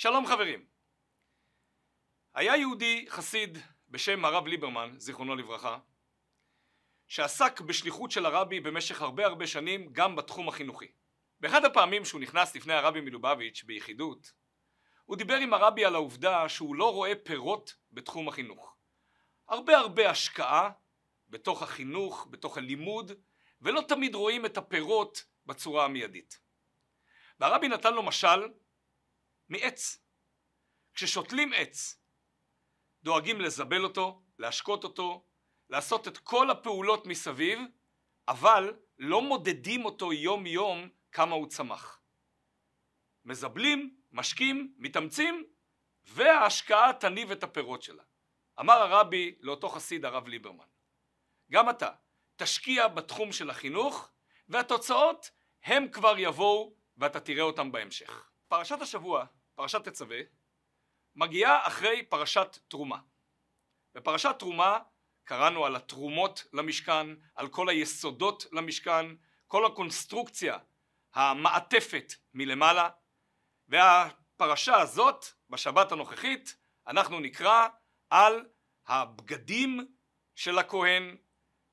שלום חברים. היה יהודי חסיד בשם הרב ליברמן, זיכרונו לברכה, שעסק בשליחות של הרבי במשך הרבה הרבה שנים גם בתחום החינוכי. באחד הפעמים שהוא נכנס לפני הרבי מלובביץ' ביחידות, הוא דיבר עם הרבי על העובדה שהוא לא רואה פירות בתחום החינוך. הרבה הרבה השקעה בתוך החינוך, בתוך הלימוד, ולא תמיד רואים את הפירות בצורה המיידית. והרבי נתן לו משל מעץ. כששותלים עץ, דואגים לזבל אותו, להשקות אותו, לעשות את כל הפעולות מסביב, אבל לא מודדים אותו יום יום כמה הוא צמח. מזבלים, משקים, מתאמצים, וההשקעה תניב את הפירות שלה. אמר הרבי לאותו חסיד הרב ליברמן, גם אתה, תשקיע בתחום של החינוך, והתוצאות הם כבר יבואו ואתה תראה אותם בהמשך. פרשת השבוע, פרשת תצווה, מגיעה אחרי פרשת תרומה. בפרשת תרומה קראנו על התרומות למשכן, על כל היסודות למשכן, כל הקונסטרוקציה, המעטפת מלמעלה, והפרשה הזאת, בשבת הנוכחית, אנחנו נקרא על הבגדים של הכהן,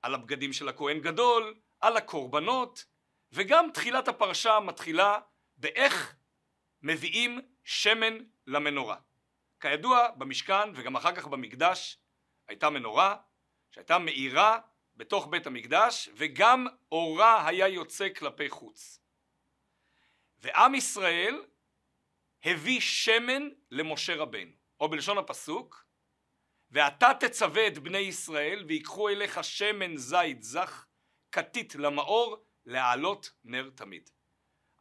על הבגדים של הכהן גדול, על הקורבנות, וגם תחילת הפרשה מתחילה באיך מביאים שמן למנורה. כידוע במשכן וגם אחר כך במקדש הייתה מנורה שהייתה מאירה בתוך בית המקדש וגם אורה היה יוצא כלפי חוץ. ועם ישראל הביא שמן למשה רבנו, או בלשון הפסוק ואתה תצווה את בני ישראל ויקחו אליך שמן זית זך כתית למאור להעלות נר תמיד.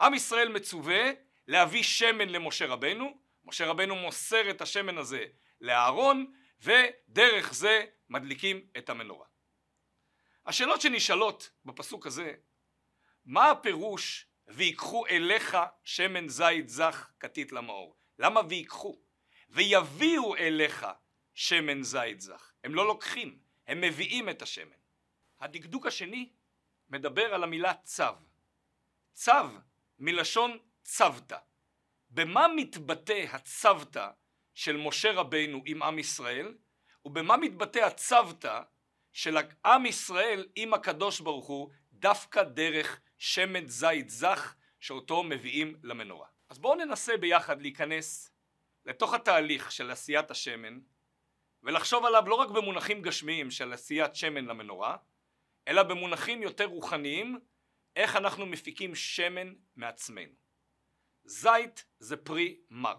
עם ישראל מצווה להביא שמן למשה רבנו, משה רבנו מוסר את השמן הזה לאהרון ודרך זה מדליקים את המנורה. השאלות שנשאלות בפסוק הזה, מה הפירוש ויקחו אליך שמן זית זך כתית למאור? למה ויקחו? ויביאו אליך שמן זית זך. הם לא לוקחים, הם מביאים את השמן. הדקדוק השני מדבר על המילה צו. צו מלשון צוותא. במה מתבטא הצוותא של משה רבינו עם עם ישראל, ובמה מתבטא הצוותא של עם ישראל עם הקדוש ברוך הוא דווקא דרך שמן זית זך שאותו מביאים למנורה. אז בואו ננסה ביחד להיכנס לתוך התהליך של עשיית השמן ולחשוב עליו לא רק במונחים גשמיים של עשיית שמן למנורה, אלא במונחים יותר רוחניים, איך אנחנו מפיקים שמן מעצמנו. זית זה פרי מר.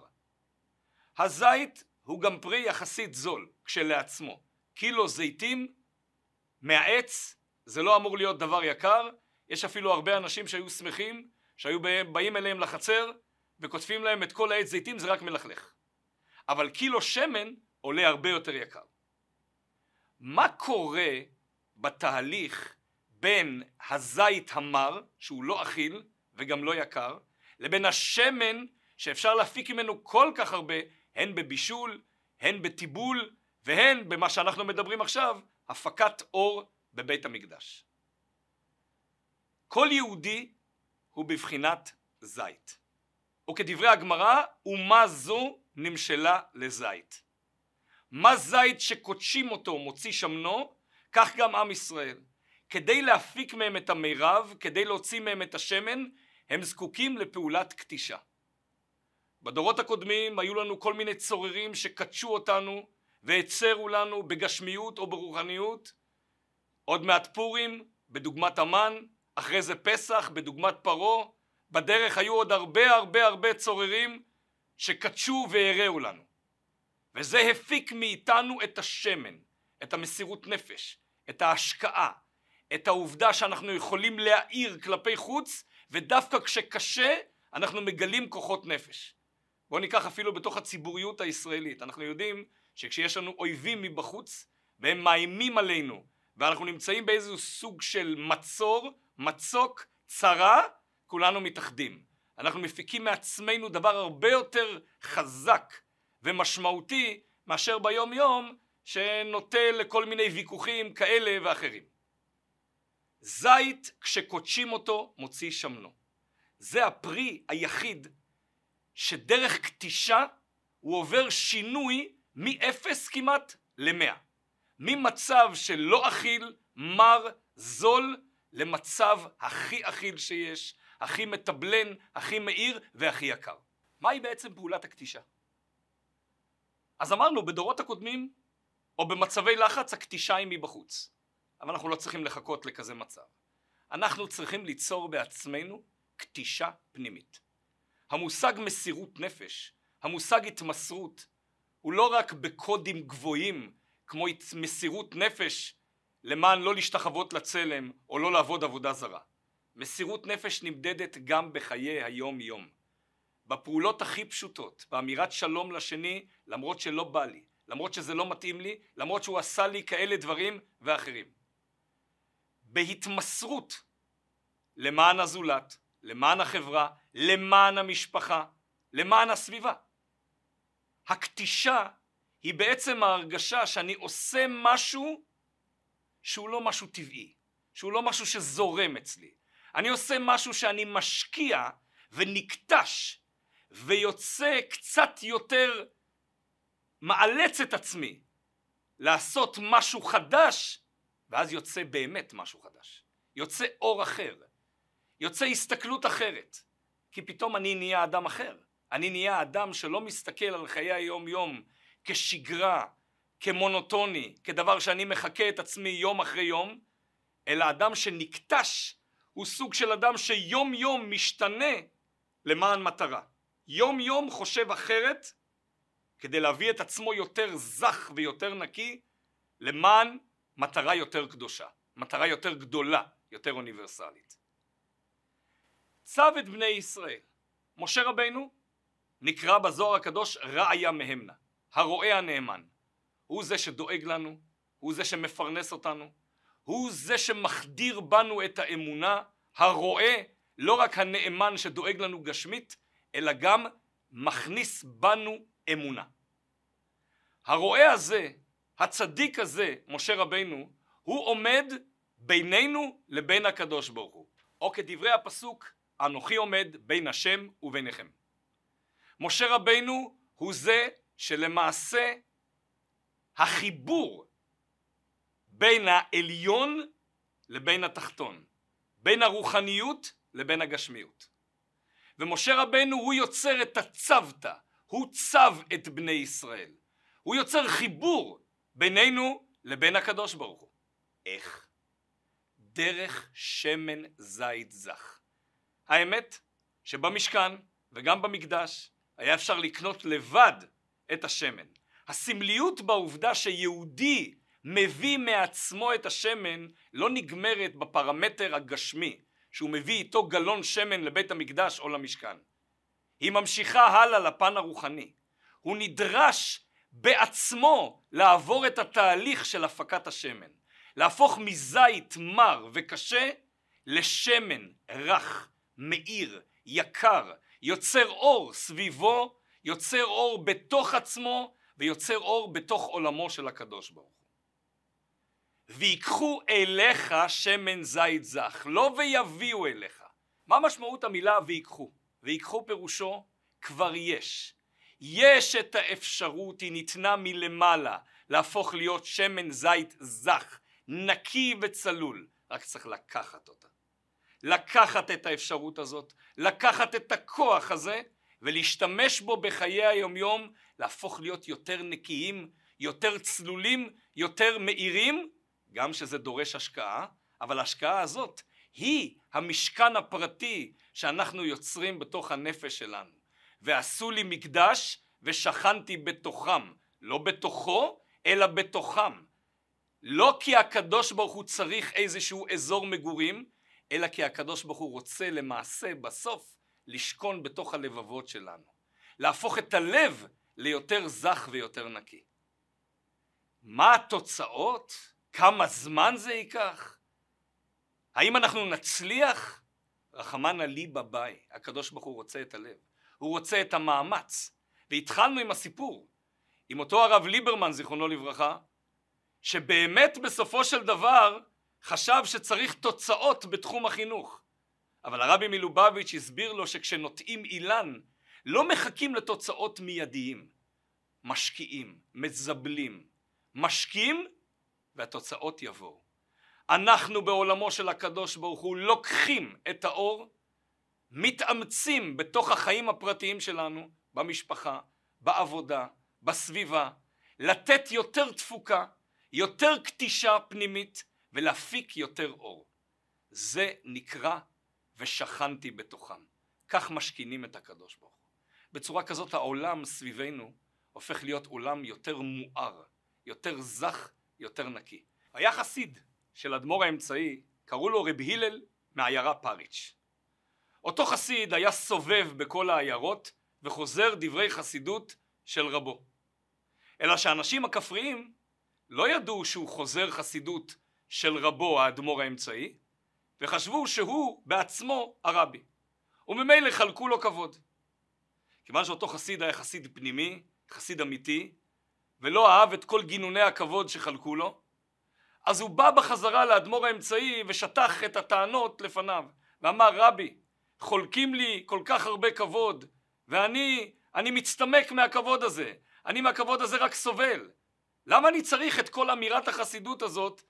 הזית הוא גם פרי יחסית זול כשלעצמו. קילו זיתים מהעץ זה לא אמור להיות דבר יקר, יש אפילו הרבה אנשים שהיו שמחים, שהיו באים אליהם לחצר וקוטפים להם את כל העץ זיתים זה רק מלכלך. אבל קילו שמן עולה הרבה יותר יקר. מה קורה בתהליך בין הזית המר, שהוא לא אכיל וגם לא יקר, לבין השמן שאפשר להפיק ממנו כל כך הרבה, הן בבישול, הן בטיבול, והן במה שאנחנו מדברים עכשיו, הפקת אור בבית המקדש. כל יהודי הוא בבחינת זית. וכדברי הגמרא, אומה זו נמשלה לזית. מה זית שקודשים אותו מוציא שמנו, כך גם עם ישראל. כדי להפיק מהם את המירב, כדי להוציא מהם את השמן, הם זקוקים לפעולת קטישה. בדורות הקודמים היו לנו כל מיני צוררים שקדשו אותנו והצרו לנו בגשמיות או ברוחניות. עוד מעט פורים, בדוגמת המן, אחרי זה פסח, בדוגמת פרעה. בדרך היו עוד הרבה הרבה הרבה צוררים שקדשו והרעו לנו. וזה הפיק מאיתנו את השמן, את המסירות נפש, את ההשקעה, את העובדה שאנחנו יכולים להאיר כלפי חוץ ודווקא כשקשה אנחנו מגלים כוחות נפש. בואו ניקח אפילו בתוך הציבוריות הישראלית, אנחנו יודעים שכשיש לנו אויבים מבחוץ והם מאיימים עלינו ואנחנו נמצאים באיזשהו סוג של מצור, מצוק, צרה, כולנו מתאחדים. אנחנו מפיקים מעצמנו דבר הרבה יותר חזק ומשמעותי מאשר ביום יום שנוטה לכל מיני ויכוחים כאלה ואחרים. זית כשקודשים אותו מוציא שמנו. זה הפרי היחיד שדרך כתישה הוא עובר שינוי מאפס כמעט למאה. ממצב של לא אכיל, מר, זול, למצב הכי אכיל שיש, הכי מטבלן, הכי מאיר והכי יקר. מהי בעצם פעולת הכתישה? אז אמרנו בדורות הקודמים או במצבי לחץ הכתישה היא מבחוץ אבל אנחנו לא צריכים לחכות לכזה מצב. אנחנו צריכים ליצור בעצמנו כתישה פנימית. המושג מסירות נפש המושג התמסרות הוא לא רק בקודים גבוהים כמו מסירות נפש למען לא להשתחוות לצלם או לא לעבוד עבודה זרה. מסירות נפש נמדדת גם בחיי היום יום בפעולות הכי פשוטות, באמירת שלום לשני למרות שלא בא לי, למרות שזה לא מתאים לי, למרות שהוא עשה לי כאלה דברים ואחרים. בהתמסרות למען הזולת, למען החברה, למען המשפחה, למען הסביבה. הקטישה היא בעצם ההרגשה שאני עושה משהו שהוא לא משהו טבעי, שהוא לא משהו שזורם אצלי. אני עושה משהו שאני משקיע ונקטש ויוצא קצת יותר מאלץ את עצמי לעשות משהו חדש ואז יוצא באמת משהו חדש. יוצא אור אחר. יוצא הסתכלות אחרת. כי פתאום אני נהיה אדם אחר. אני נהיה אדם שלא מסתכל על חיי היום יום כשגרה כמונוטוני כדבר שאני מחקה את עצמי יום אחרי יום אלא אדם שנקטש הוא סוג של אדם שיום יום משתנה למען מטרה. יום יום חושב אחרת כדי להביא את עצמו יותר זך ויותר נקי למען מטרה יותר קדושה, מטרה יותר גדולה, יותר אוניברסלית. צו את בני ישראל. משה רבנו נקרא בזוהר הקדוש רעיה מהמנה, הרועה הנאמן. הוא זה שדואג לנו, הוא זה שמפרנס אותנו, הוא זה שמחדיר בנו את האמונה, הרועה, לא רק הנאמן שדואג לנו גשמית, אלא גם מכניס בנו אמונה. הרועה הזה, הצדיק הזה, משה רבינו, הוא עומד בינינו לבין הקדוש ברוך הוא. או כדברי הפסוק, אנוכי עומד בין השם וביניכם. משה רבינו הוא זה שלמעשה החיבור בין העליון לבין התחתון, בין הרוחניות לבין הגשמיות. ומשה רבנו הוא יוצר את הצוותא, הוא צב את בני ישראל. הוא יוצר חיבור בינינו לבין הקדוש ברוך הוא. איך? דרך שמן זית זך. האמת שבמשכן וגם במקדש היה אפשר לקנות לבד את השמן. הסמליות בעובדה שיהודי מביא מעצמו את השמן לא נגמרת בפרמטר הגשמי שהוא מביא איתו גלון שמן לבית המקדש או למשכן. היא ממשיכה הלאה לפן הרוחני. הוא נדרש בעצמו לעבור את התהליך של הפקת השמן. להפוך מזית מר וקשה לשמן רך, מאיר, יקר, יוצר אור סביבו, יוצר אור בתוך עצמו ויוצר אור בתוך עולמו של הקדוש ברוך הוא. ויקחו אליך שמן זית זך, לא ויביאו אליך. מה משמעות המילה ויקחו? ויקחו פירושו כבר יש. יש את האפשרות, היא ניתנה מלמעלה, להפוך להיות שמן זית זך, נקי וצלול, רק צריך לקחת אותה. לקחת את האפשרות הזאת, לקחת את הכוח הזה ולהשתמש בו בחיי היומיום, להפוך להיות יותר נקיים, יותר צלולים, יותר מאירים גם שזה דורש השקעה, אבל ההשקעה הזאת היא המשכן הפרטי שאנחנו יוצרים בתוך הנפש שלנו. ועשו לי מקדש ושכנתי בתוכם, לא בתוכו, אלא בתוכם. לא כי הקדוש ברוך הוא צריך איזשהו אזור מגורים, אלא כי הקדוש ברוך הוא רוצה למעשה בסוף לשכון בתוך הלבבות שלנו. להפוך את הלב ליותר זך ויותר נקי. מה התוצאות? כמה זמן זה ייקח? האם אנחנו נצליח? רחמנא ליבא ביי, הקדוש ברוך הוא רוצה את הלב, הוא רוצה את המאמץ. והתחלנו עם הסיפור, עם אותו הרב ליברמן זיכרונו לברכה, שבאמת בסופו של דבר חשב שצריך תוצאות בתחום החינוך. אבל הרבי מלובביץ' הסביר לו שכשנוטעים אילן לא מחכים לתוצאות מיידיים. משקיעים, מזבלים, משקיעים והתוצאות יבואו. אנחנו בעולמו של הקדוש ברוך הוא לוקחים את האור, מתאמצים בתוך החיים הפרטיים שלנו, במשפחה, בעבודה, בסביבה, לתת יותר תפוקה, יותר קטישה פנימית ולהפיק יותר אור. זה נקרא ושכנתי בתוכם. כך משכינים את הקדוש ברוך הוא. בצורה כזאת העולם סביבנו הופך להיות עולם יותר מואר, יותר זך, יותר נקי. היה חסיד של אדמו"ר האמצעי, קראו לו רב הלל מעיירה פריץ'. אותו חסיד היה סובב בכל העיירות וחוזר דברי חסידות של רבו. אלא שהאנשים הכפריים לא ידעו שהוא חוזר חסידות של רבו האדמו"ר האמצעי וחשבו שהוא בעצמו הרבי וממילא חלקו לו כבוד. כיוון שאותו חסיד היה חסיד פנימי, חסיד אמיתי ולא אהב את כל גינוני הכבוד שחלקו לו אז הוא בא בחזרה לאדמו"ר האמצעי ושטח את הטענות לפניו ואמר רבי חולקים לי כל כך הרבה כבוד ואני אני מצטמק מהכבוד הזה. אני מהכבוד הזה רק סובל. למה אני צריך את כל אמירת החסידות הזאת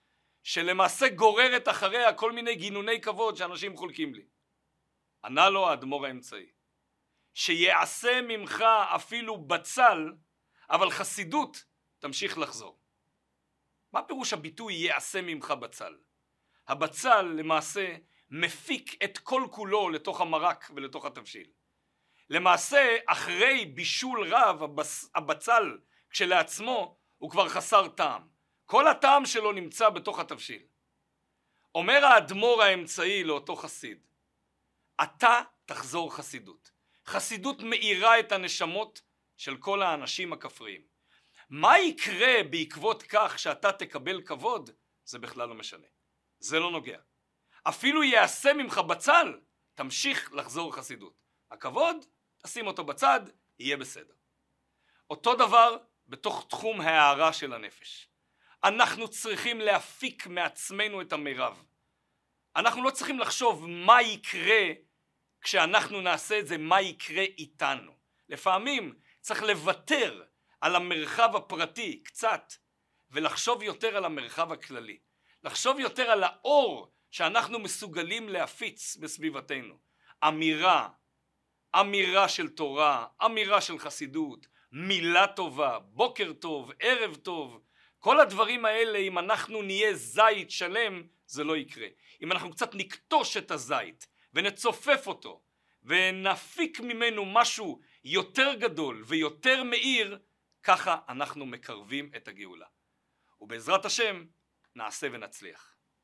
שלמעשה גוררת אחריה כל מיני גינוני כבוד שאנשים חולקים לי? ענה לו האדמו"ר האמצעי שיעשה ממך אפילו בצל אבל חסידות תמשיך לחזור. מה פירוש הביטוי יעשה ממך בצל? הבצל למעשה מפיק את כל כולו לתוך המרק ולתוך התבשיל. למעשה אחרי בישול רב הבצ... הבצל כשלעצמו הוא כבר חסר טעם. כל הטעם שלו נמצא בתוך התבשיל. אומר האדמו"ר האמצעי לאותו חסיד אתה תחזור חסידות. חסידות מאירה את הנשמות של כל האנשים הכפריים. מה יקרה בעקבות כך שאתה תקבל כבוד זה בכלל לא משנה זה לא נוגע אפילו יעשה ממך בצל תמשיך לחזור חסידות. הכבוד תשים אותו בצד יהיה בסדר. אותו דבר בתוך תחום ההערה של הנפש. אנחנו צריכים להפיק מעצמנו את המירב. אנחנו לא צריכים לחשוב מה יקרה כשאנחנו נעשה את זה מה יקרה איתנו. לפעמים צריך לוותר על המרחב הפרטי קצת ולחשוב יותר על המרחב הכללי. לחשוב יותר על האור שאנחנו מסוגלים להפיץ בסביבתנו אמירה אמירה של תורה אמירה של חסידות מילה טובה בוקר טוב ערב טוב כל הדברים האלה אם אנחנו נהיה זית שלם זה לא יקרה אם אנחנו קצת נקטוש את הזית ונצופף אותו ונפיק ממנו משהו יותר גדול ויותר מאיר ככה אנחנו מקרבים את הגאולה. ובעזרת השם נעשה ונצליח.